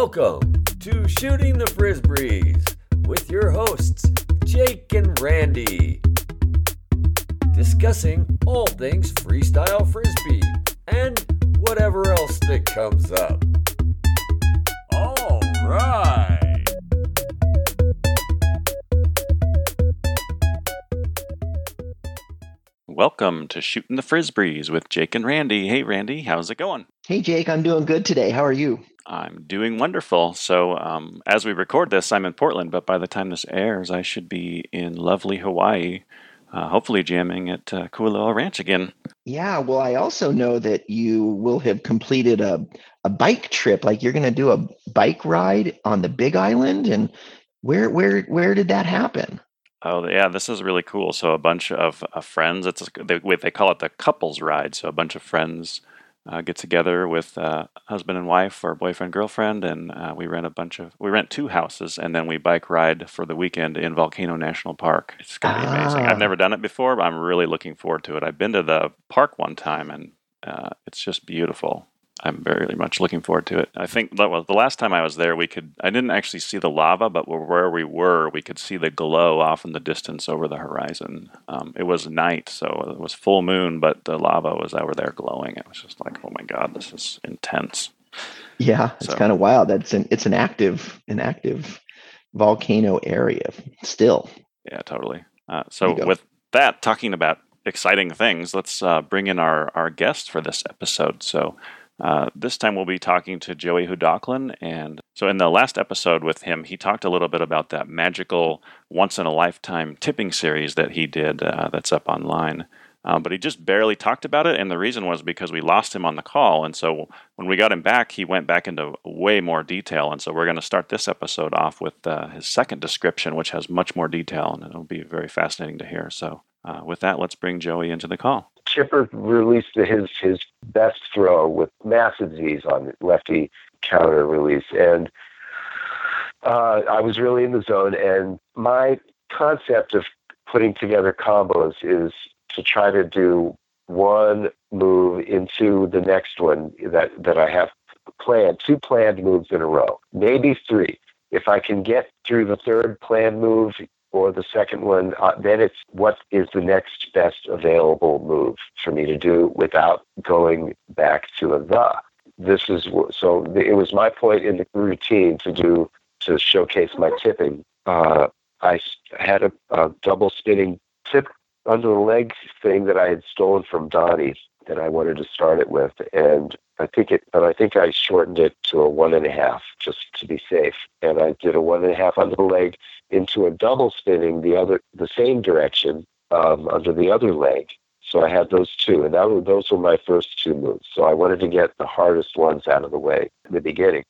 Welcome to Shooting the Frisbees with your hosts, Jake and Randy. Discussing all things freestyle frisbee and whatever else that comes up. All right. Welcome to Shooting the Frisbees with Jake and Randy. Hey, Randy, how's it going? Hey, Jake, I'm doing good today. How are you? I'm doing wonderful. So, um, as we record this, I'm in Portland, but by the time this airs, I should be in lovely Hawaii, uh, hopefully jamming at uh, Kualoa Ranch again. Yeah, well, I also know that you will have completed a, a bike trip. Like you're going to do a bike ride on the Big Island, and where where where did that happen? Oh yeah, this is really cool. So a bunch of uh, friends. It's they, they call it the couples ride. So a bunch of friends uh, get together with uh, husband and wife or boyfriend girlfriend, and uh, we rent a bunch of we rent two houses, and then we bike ride for the weekend in Volcano National Park. It's gonna be amazing. I've Ah. never done it before, but I'm really looking forward to it. I've been to the park one time, and uh, it's just beautiful. I'm very much looking forward to it. I think that was the last time I was there. We could I didn't actually see the lava, but where we were, we could see the glow off in the distance over the horizon. Um, it was night, so it was full moon, but the lava was over there glowing. It was just like, oh my god, this is intense. Yeah, it's So- kind of wild. That's an it's an active an active volcano area still. Yeah, totally. Uh, so with that, talking about exciting things, let's uh, bring in our our guest for this episode. So. Uh, this time we'll be talking to Joey Hudoklin. and so in the last episode with him, he talked a little bit about that magical once in a lifetime tipping series that he did. Uh, that's up online, uh, but he just barely talked about it, and the reason was because we lost him on the call, and so when we got him back, he went back into way more detail, and so we're going to start this episode off with uh, his second description, which has much more detail, and it'll be very fascinating to hear. So. Uh, with that, let's bring Joey into the call. Chipper released his his best throw with massive Z's on lefty counter release, and uh, I was really in the zone. And my concept of putting together combos is to try to do one move into the next one that that I have planned, two planned moves in a row, maybe three. If I can get through the third planned move or the second one, uh, then it's what is the next best available move for me to do without going back to a the. This is so it was my point in the routine to do to showcase my tipping. Uh, I had a, a double spinning tip under the leg thing that I had stolen from Donnie that I wanted to start it with, and I think it, but I think I shortened it to a one and a half just to be safe, and I did a one and a half under the leg into a double spinning the other the same direction um, under the other leg. So I had those two, and that were, those were my first two moves. So I wanted to get the hardest ones out of the way in the beginning,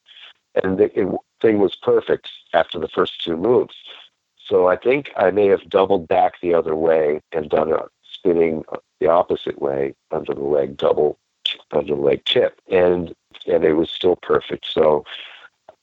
and the it, thing was perfect after the first two moves. So I think I may have doubled back the other way and done a spinning the opposite way under the leg double under the leg tip, and and it was still perfect. So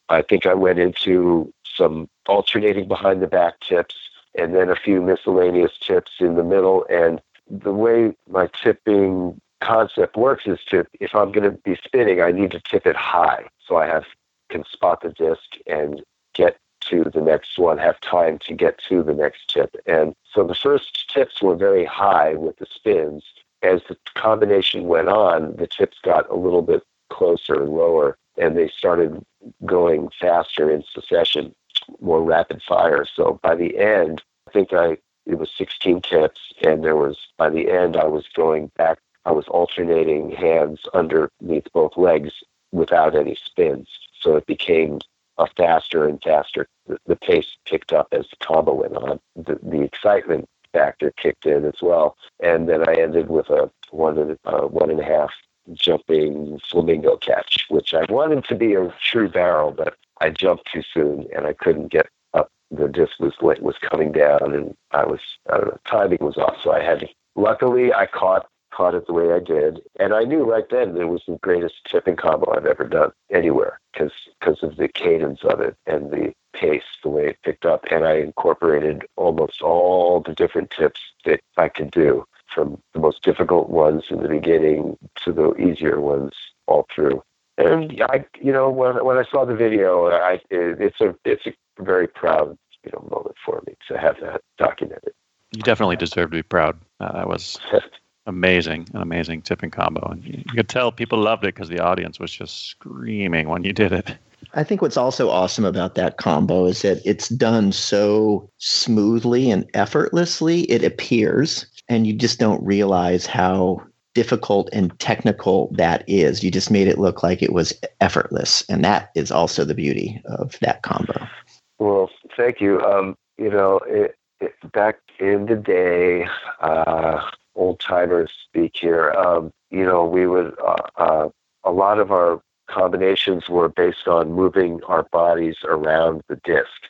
I think I went into some alternating behind the back tips and then a few miscellaneous tips in the middle. And the way my tipping concept works is to, if I'm going to be spinning, I need to tip it high. So I have, can spot the disc and get to the next one, have time to get to the next tip. And so the first tips were very high with the spins. As the combination went on, the tips got a little bit closer and lower, and they started going faster in succession, more rapid fire. So by the end, I think I it was 16 tips, and there was by the end I was going back. I was alternating hands underneath both legs without any spins. So it became a faster and faster. The, the pace picked up as the combo went on. The, the excitement factor kicked in as well, and then I ended with a one and uh, one and a half jumping flamingo catch, which I wanted to be a true barrel, but I jumped too soon and I couldn't get up. The disc was was coming down, and I was I don't know timing was off, so I had to. Luckily, I caught caught it the way I did, and I knew right then it was the greatest tipping combo I've ever done anywhere because because of the cadence of it and the pace, the way it picked up, and I incorporated almost all the different tips that I could do from the most difficult ones in the beginning to the easier ones all through. And I, you know, when when I saw the video, I it, it's a it's a very proud you know moment for me to have that documented. You definitely deserve to be proud. Uh, that was amazing, an amazing tipping combo, and you, you could tell people loved it because the audience was just screaming when you did it. I think what's also awesome about that combo is that it's done so smoothly and effortlessly. It appears, and you just don't realize how difficult and technical that is. You just made it look like it was effortless, and that is also the beauty of that combo. Well, thank you. Um, you know, it, it, back in the day, uh, old timers speak here. Um, you know, we would uh, uh, a lot of our combinations were based on moving our bodies around the disc.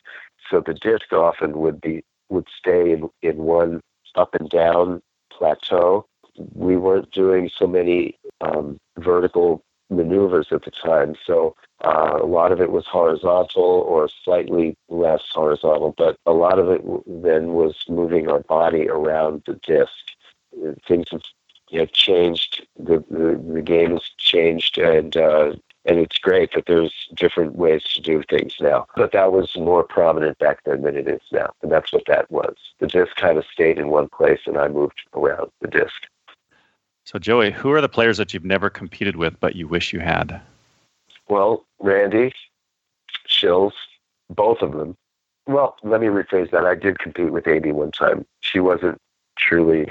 So the disc often would be would stay in, in one up and down plateau. We weren't doing so many um, vertical maneuvers at the time, so uh, a lot of it was horizontal or slightly less horizontal, but a lot of it then was moving our body around the disc. Things have you know, changed. The, the the game has changed, and uh, and it's great that there's different ways to do things now. But that was more prominent back then than it is now, and that's what that was. The disc kind of stayed in one place, and I moved around the disc. So, Joey, who are the players that you've never competed with but you wish you had? Well, Randy, Shills, both of them. Well, let me rephrase that. I did compete with Amy one time. She wasn't truly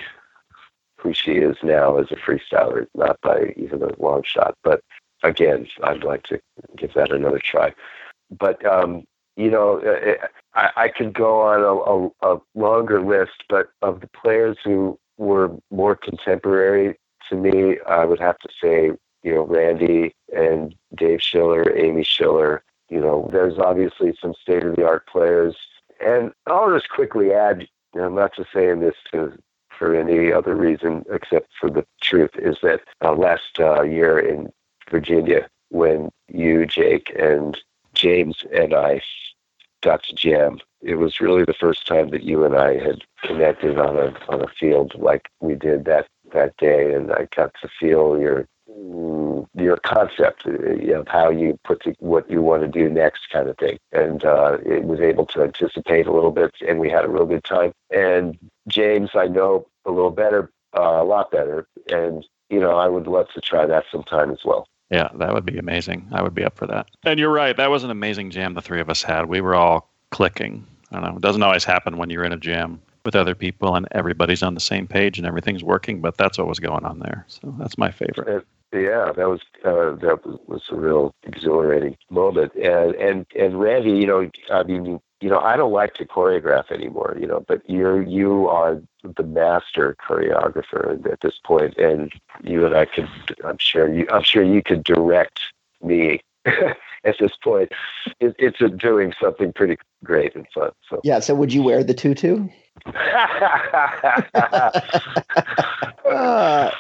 who she is now as a freestyler, not by even a long shot. But again, I'd like to give that another try. But um, you know, uh, uh, I, I could go on a, a, a longer list, but of the players who were more contemporary to me, I would have to say, you know, Randy and Dave Schiller, Amy Schiller. You know, there's obviously some state of the art players. And I'll just quickly add, know, I'm not just saying this to, for any other reason except for the truth, is that uh, last uh, year in Virginia when you, Jake, and James and I got to jam. It was really the first time that you and I had connected on a on a field like we did that that day, and I got to feel your your concept of how you put to, what you want to do next, kind of thing. And uh, it was able to anticipate a little bit, and we had a real good time. And James, I know a little better, uh, a lot better, and you know, I would love to try that sometime as well. Yeah, that would be amazing. I would be up for that. And you're right. That was an amazing jam the three of us had. We were all clicking. I don't know. It doesn't always happen when you're in a jam with other people and everybody's on the same page and everything's working, but that's what was going on there. So that's my favorite. yeah, that was uh, that was a real exhilarating moment. And and and Randy, you know, I mean, you know, I don't like to choreograph anymore, you know, but you're you are the master choreographer at this point, and you and I could, I'm sure you, I'm sure you could direct me at this point. It, it's a, doing something pretty great and fun. So yeah. So would you wear the tutu? well,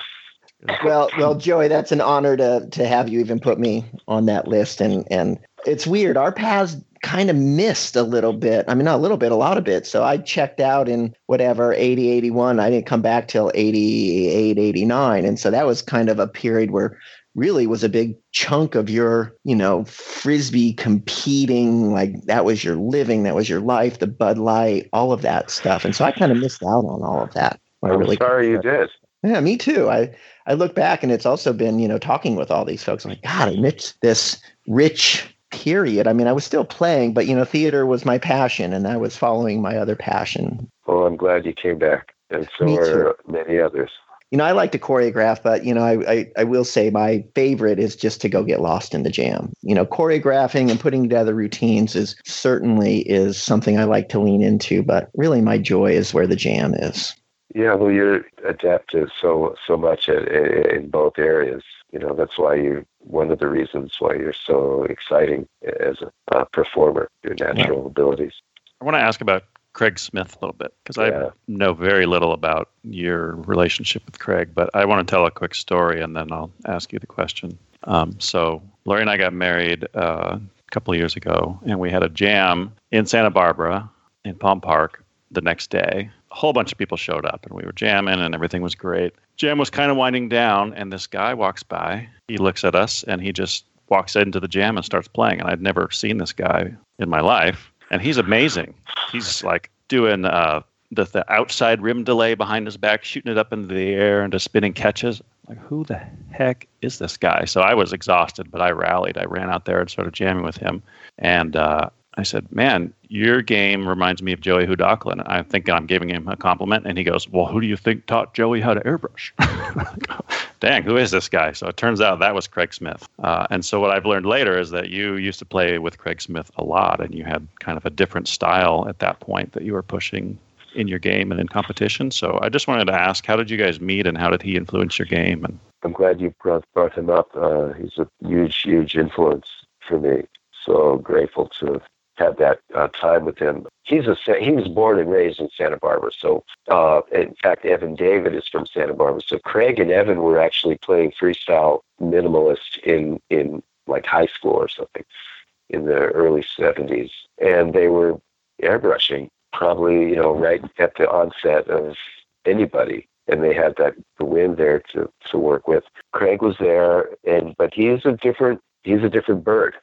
well, Joey, that's an honor to to have you even put me on that list, and and it's weird. Our paths kind of missed a little bit. I mean, not a little bit, a lot of bit. So I checked out in whatever 80, 81. I didn't come back till 88, 89, and so that was kind of a period where really was a big chunk of your, you know, frisbee competing. Like that was your living, that was your life, the Bud Light, all of that stuff. And so I kind of missed out on all of that. I'm really sorry you did. Yeah, me too. I I look back and it's also been, you know, talking with all these folks. I'm like, God, I missed this rich period. I mean, I was still playing, but you know, theater was my passion, and I was following my other passion. Well, I'm glad you came back, and so are many others. You know, I like to choreograph, but you know, I, I, I will say my favorite is just to go get lost in the jam. You know, choreographing and putting together routines is certainly is something I like to lean into, but really my joy is where the jam is. Yeah, well, you're adaptive so so much in, in both areas. You know, that's why you one of the reasons why you're so exciting as a, a performer. Your natural yeah. abilities. I want to ask about Craig Smith a little bit because yeah. I know very little about your relationship with Craig, but I want to tell a quick story and then I'll ask you the question. Um, so, Lori and I got married uh, a couple of years ago, and we had a jam in Santa Barbara in Palm Park the next day. A whole bunch of people showed up, and we were jamming, and everything was great. Jam was kind of winding down, and this guy walks by. He looks at us, and he just walks into the jam and starts playing, and I'd never seen this guy in my life, and he's amazing. He's like doing uh, the, the outside rim delay behind his back, shooting it up into the air into spinning catches. Like, who the heck is this guy? So I was exhausted, but I rallied. I ran out there and started jamming with him. And uh, I said, Man, your game reminds me of Joey Hudoklin. I think I'm giving him a compliment. And he goes, Well, who do you think taught Joey how to airbrush? Dang, who is this guy? So it turns out that was Craig Smith. Uh, and so what I've learned later is that you used to play with Craig Smith a lot and you had kind of a different style at that point that you were pushing in your game and in competition. So I just wanted to ask, how did you guys meet and how did he influence your game? And I'm glad you brought, brought him up. Uh, he's a huge, huge influence for me. So grateful to had that uh, time with him. He's a he was born and raised in Santa Barbara. So uh, in fact, Evan David is from Santa Barbara. So Craig and Evan were actually playing freestyle minimalist in in like high school or something in the early '70s, and they were airbrushing probably you know right at the onset of anybody and they had that wind there to to work with. Craig was there, and but he is a different he's a different bird.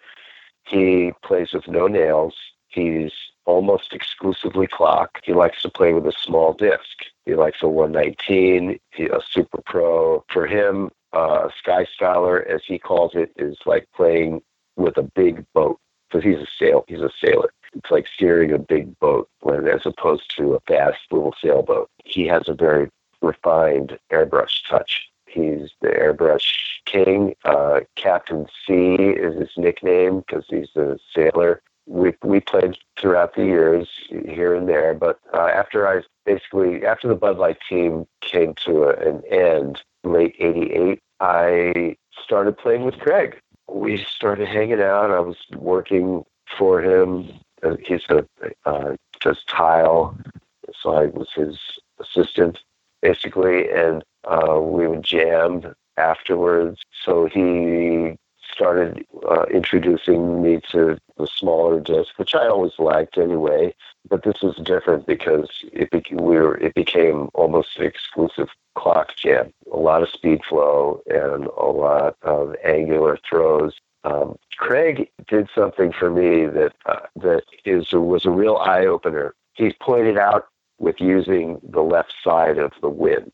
He plays with no nails. He's almost exclusively clock. He likes to play with a small disc. He likes a 119, a Super Pro. For him, uh, Sky Styler, as he calls it, is like playing with a big boat because he's a sail. He's a sailor. It's like steering a big boat when, as opposed to a fast little sailboat. He has a very refined airbrush touch. He's the airbrush king. Uh, Captain C is his nickname because he's a sailor. We we played throughout the years here and there, but uh, after I basically after the Bud Light team came to a, an end, late '88, I started playing with Craig. We started hanging out. I was working for him. Uh, he's a uh, tile, so I was his assistant basically, and uh, we would jam afterwards. So he started uh, introducing me to the smaller disc, which I always liked anyway. But this was different because it became, we were, it became almost an exclusive clock jam. A lot of speed flow and a lot of angular throws. Um, Craig did something for me that uh, that is was a real eye opener. He pointed out with using the left side of the wind.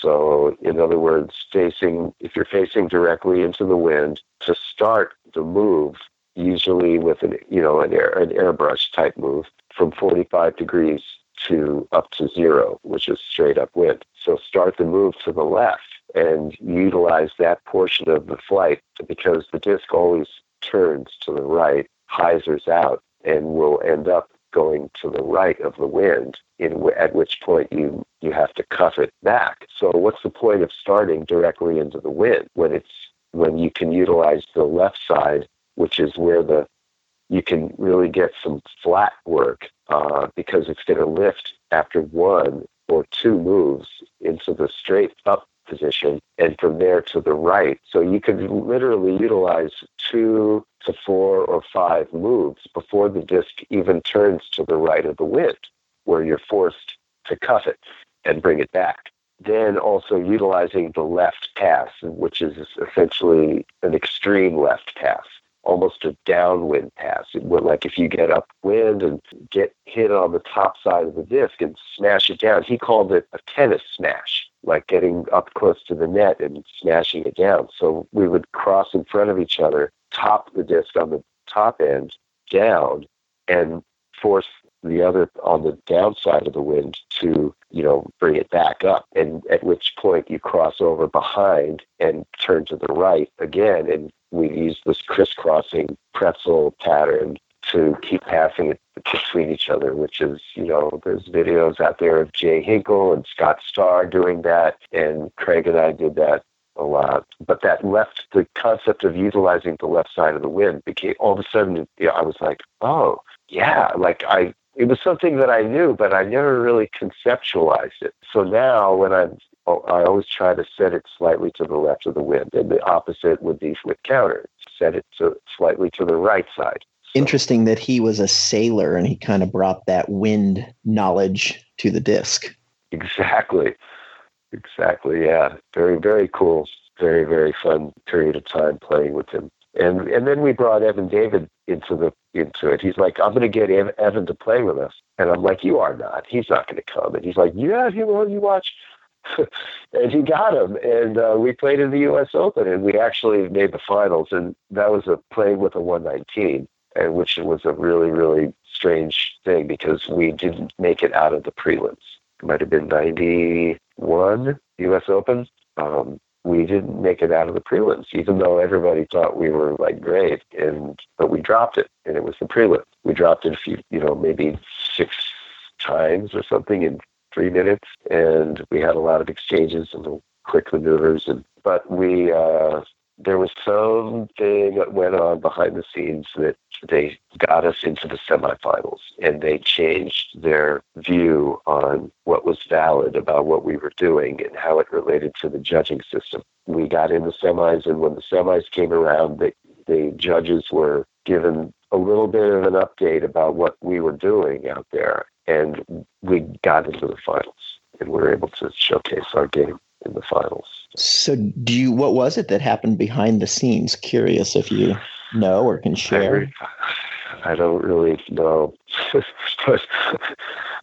So, in other words, facing, if you're facing directly into the wind, to start the move, usually with an, you know, an, air, an airbrush type move from 45 degrees to up to zero, which is straight up wind. So start the move to the left and utilize that portion of the flight because the disc always turns to the right, hyzers out, and will end up going to the right of the wind, in at which point you you have to cuff it back. So what's the point of starting directly into the wind when it's when you can utilize the left side, which is where the you can really get some flat work uh, because it's going to lift after one or two moves into the straight up position and from there to the right. So you could literally utilize two to four or five moves before the disc even turns to the right of the wind, where you're forced to cuff it and bring it back. Then also utilizing the left pass, which is essentially an extreme left pass, almost a downwind pass. Like if you get upwind and get hit on the top side of the disc and smash it down, he called it a tennis smash like getting up close to the net and smashing it down. So we would cross in front of each other, top the disc on the top end down, and force the other on the downside of the wind to, you know, bring it back up. And at which point you cross over behind and turn to the right again. And we use this crisscrossing pretzel pattern to keep passing it between each other, which is, you know, there's videos out there of Jay Hinkle and Scott Starr doing that, and Craig and I did that a lot. But that left, the concept of utilizing the left side of the wind became, all of a sudden, you know, I was like, oh, yeah, like I, it was something that I knew, but I never really conceptualized it. So now when I'm, oh, I always try to set it slightly to the left of the wind, and the opposite would be with counter. Set it to slightly to the right side interesting that he was a sailor and he kind of brought that wind knowledge to the disc. Exactly. Exactly. Yeah. Very, very cool. Very, very fun period of time playing with him. And and then we brought Evan David into the into it. He's like, I'm going to get Evan to play with us, and I'm like, you are not. He's not going to come. And he's like, yeah, he will. You watch. and he got him, and uh, we played in the U.S. Open, and we actually made the finals, and that was a playing with a 119, and which was a really really strange thing because we didn't make it out of the prelims. It might have been 91 U.S. Open. Um, we didn't make it out of the prelims, even though everybody thought we were like great, and but we dropped it, and it was the prelim. We dropped it a few, you know, maybe six times or something in three minutes, and we had a lot of exchanges and quick maneuvers, and but we uh, there was something that went on behind the scenes that they got us into the semifinals and they changed their view on what was valid about what we were doing and how it related to the judging system. We got in the semis and when the semis came around, the, the judges were given a little bit of an update about what we were doing out there and we got into the finals and we were able to showcase our game in the finals. So, do you? What was it that happened behind the scenes? Curious if you know or can share. I, I don't really know, but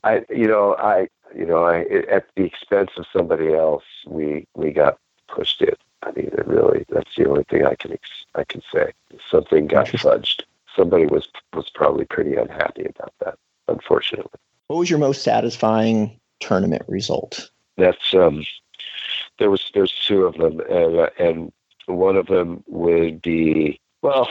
I, you know, I, you know, I at the expense of somebody else, we we got pushed in. I mean, it really, that's the only thing I can I can say. Something got fudged. Somebody was was probably pretty unhappy about that, unfortunately. What was your most satisfying tournament result? That's um, there was there's two of them, and and one of them would be well,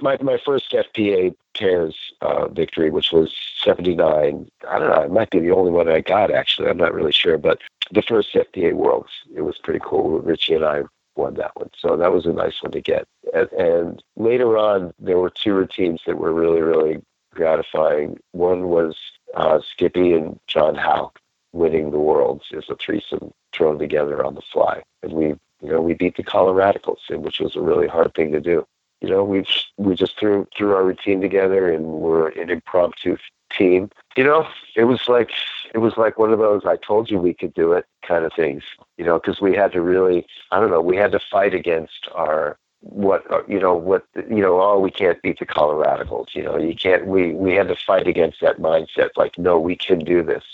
my my first FPA pairs uh, victory, which was '79. I don't know. It might be the only one I got actually. I'm not really sure, but the first FPA Worlds, it was pretty cool. Richie and I won that one, so that was a nice one to get. And, and later on, there were two routines that were really really gratifying. One was uh, Skippy and John Howe winning the Worlds is a threesome thrown together on the fly. And we, you know, we beat the Coloradicals, which was a really hard thing to do. You know, we we just threw threw our routine together and we're an impromptu team. You know, it was like it was like one of those I told you we could do it kind of things. You know, because we had to really, I don't know, we had to fight against our what uh, you know what you know oh we can't beat the coloradicals you know you can't we we had to fight against that mindset like no we can do this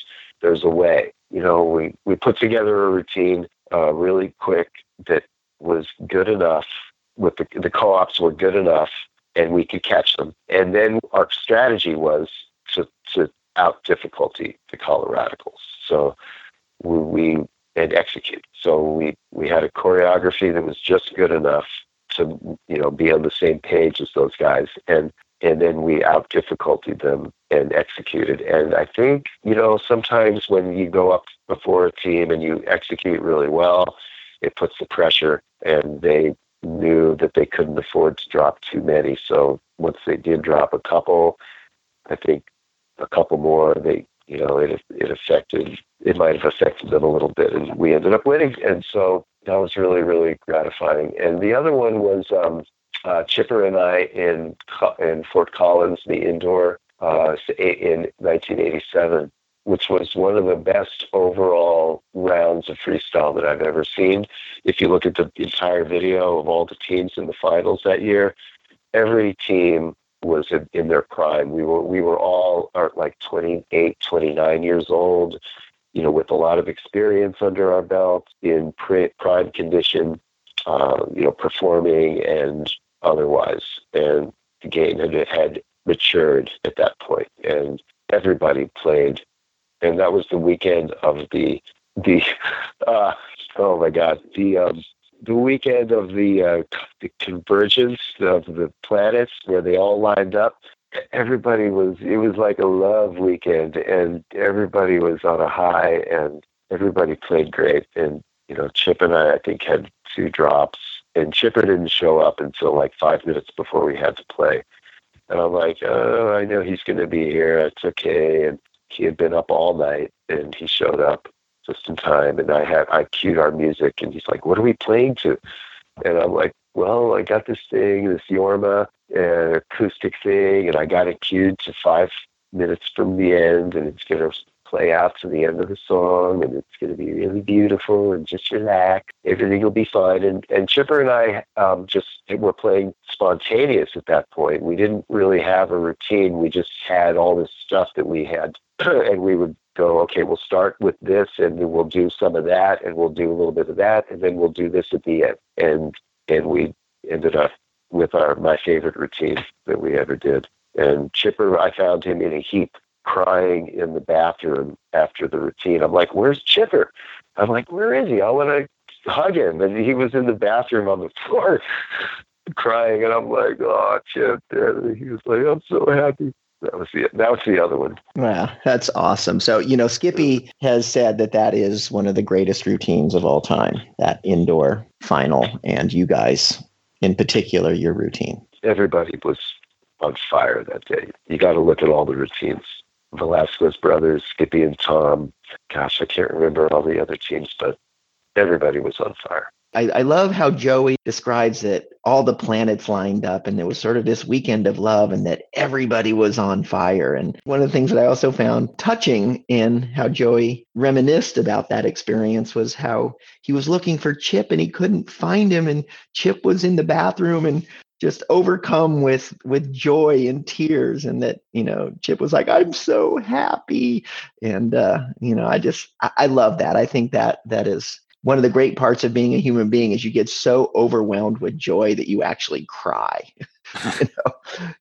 there's a way you know, we, we put together a routine uh, really quick that was good enough. With the, the co-ops were good enough, and we could catch them. And then our strategy was to to out difficulty the Coloradicals. So we, we and execute. So we we had a choreography that was just good enough to you know be on the same page as those guys, and and then we out difficulty them and executed. And I think, you know, sometimes when you go up before a team and you execute really well, it puts the pressure and they knew that they couldn't afford to drop too many. So once they did drop a couple, I think a couple more, they, you know, it, it affected, it might have affected them a little bit and we ended up winning. And so that was really, really gratifying. And the other one was, um, uh, Chipper and I in in Fort Collins, the indoor uh, in 1987, which was one of the best overall rounds of freestyle that I've ever seen. If you look at the entire video of all the teams in the finals that year, every team was in their prime. We were we were all are like 28, 29 years old, you know, with a lot of experience under our belt in prime condition, uh, you know, performing and otherwise. And the game had, had matured at that point, and everybody played. And that was the weekend of the the uh, oh my god the um, the weekend of the uh, the convergence of the planets where they all lined up. Everybody was it was like a love weekend, and everybody was on a high, and everybody played great. And you know, Chip and I, I think, had two drops and Chipper didn't show up until like five minutes before we had to play. And I'm like, oh, I know he's going to be here. It's okay. And he had been up all night, and he showed up just in time. And I had I cued our music, and he's like, "What are we playing to?" And I'm like, "Well, I got this thing, this Jorma, uh, acoustic thing, and I got it cued to five minutes from the end, and it's going to play out to the end of the song, and it's going to be really beautiful, and just relax. Everything will be fine. And and Chipper and I um, just were playing spontaneous at that point. We didn't really have a routine. We just had all this stuff that we had, and we would go, okay, we'll start with this, and then we'll do some of that, and we'll do a little bit of that, and then we'll do this at the end. And and we ended up with our my favorite routine that we ever did. And Chipper, I found him in a heap, crying in the bathroom after the routine. I'm like, "Where's Chipper?" I'm like, "Where is he? I want to hug him." And he was in the bathroom on the floor, crying. And I'm like, "Oh, Chip!" He was like, "I'm so happy." That was the that was the other one. Wow, that's awesome. So you know, Skippy has said that that is one of the greatest routines of all time. That indoor final, and you guys, in particular, your routine. Everybody was on fire that day. You got to look at all the routines. Velasquez brothers, Skippy and Tom. Gosh, I can't remember all the other teams, but everybody was on fire. I, I, love how Joey describes that all the planets lined up and there was sort of this weekend of love and that everybody was on fire. And one of the things that I also found touching in how Joey reminisced about that experience was how he was looking for Chip and he couldn't find him. And Chip was in the bathroom and just overcome with with joy and tears and that you know chip was like i'm so happy and uh you know i just I, I love that i think that that is one of the great parts of being a human being is you get so overwhelmed with joy that you actually cry. you know,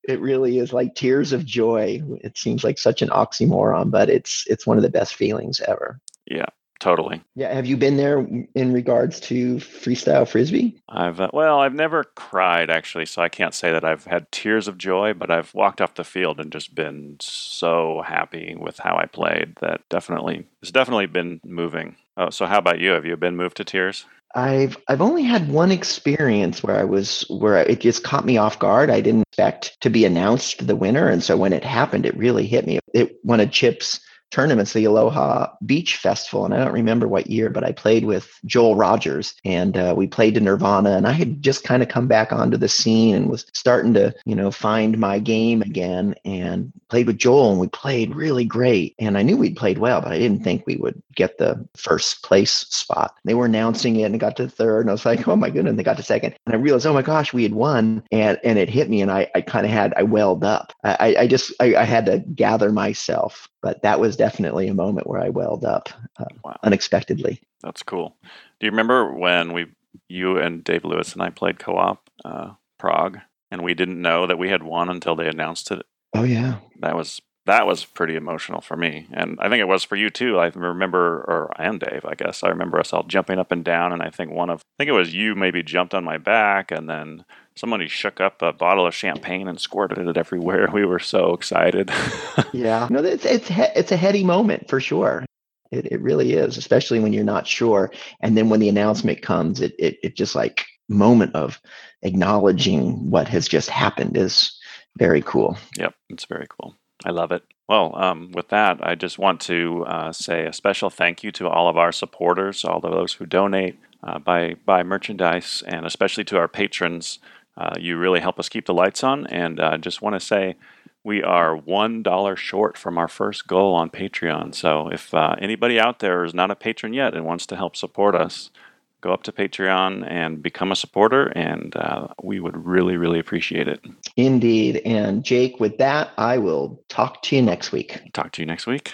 it really is like tears of joy. It seems like such an oxymoron, but it's it's one of the best feelings ever. Yeah, totally. Yeah, have you been there in regards to freestyle frisbee? I've uh, well, I've never cried actually, so I can't say that I've had tears of joy, but I've walked off the field and just been so happy with how I played that definitely it's definitely been moving. Oh, so how about you? Have you been moved to tears? I've I've only had one experience where I was where it just caught me off guard. I didn't expect to be announced the winner, and so when it happened, it really hit me. It one of Chip's tournaments, the Aloha Beach Festival, and I don't remember what year, but I played with Joel Rogers, and uh, we played to Nirvana, and I had just kind of come back onto the scene and was starting to, you know, find my game again, and played with Joel, and we played really great, and I knew we'd played well, but I didn't think we would get the first place spot. They were announcing it, and it got to third, and I was like, oh my goodness, they got to second, and I realized, oh my gosh, we had won, and and it hit me, and I I kind of had I welled up. I I just I, I had to gather myself but that was definitely a moment where I welled up uh, wow. unexpectedly. That's cool. Do you remember when we, you and Dave Lewis and I played co-op uh, Prague, and we didn't know that we had won until they announced it? Oh yeah, that was that was pretty emotional for me, and I think it was for you too. I remember, or and Dave, I guess I remember us all jumping up and down, and I think one of, I think it was you, maybe jumped on my back, and then somebody shook up a bottle of champagne and squirted it everywhere. We were so excited. yeah, no, it's it's it's a heady moment for sure. It it really is, especially when you're not sure, and then when the announcement comes, it it it just like moment of acknowledging what has just happened is very cool. Yep, it's very cool. I love it. Well, um, with that, I just want to uh, say a special thank you to all of our supporters, all of those who donate, uh, buy merchandise, and especially to our patrons uh, you really help us keep the lights on. And uh, just want to say we are $1 short from our first goal on Patreon. So if uh, anybody out there is not a patron yet and wants to help support us, go up to Patreon and become a supporter, and uh, we would really, really appreciate it. Indeed. And Jake, with that, I will talk to you next week. Talk to you next week.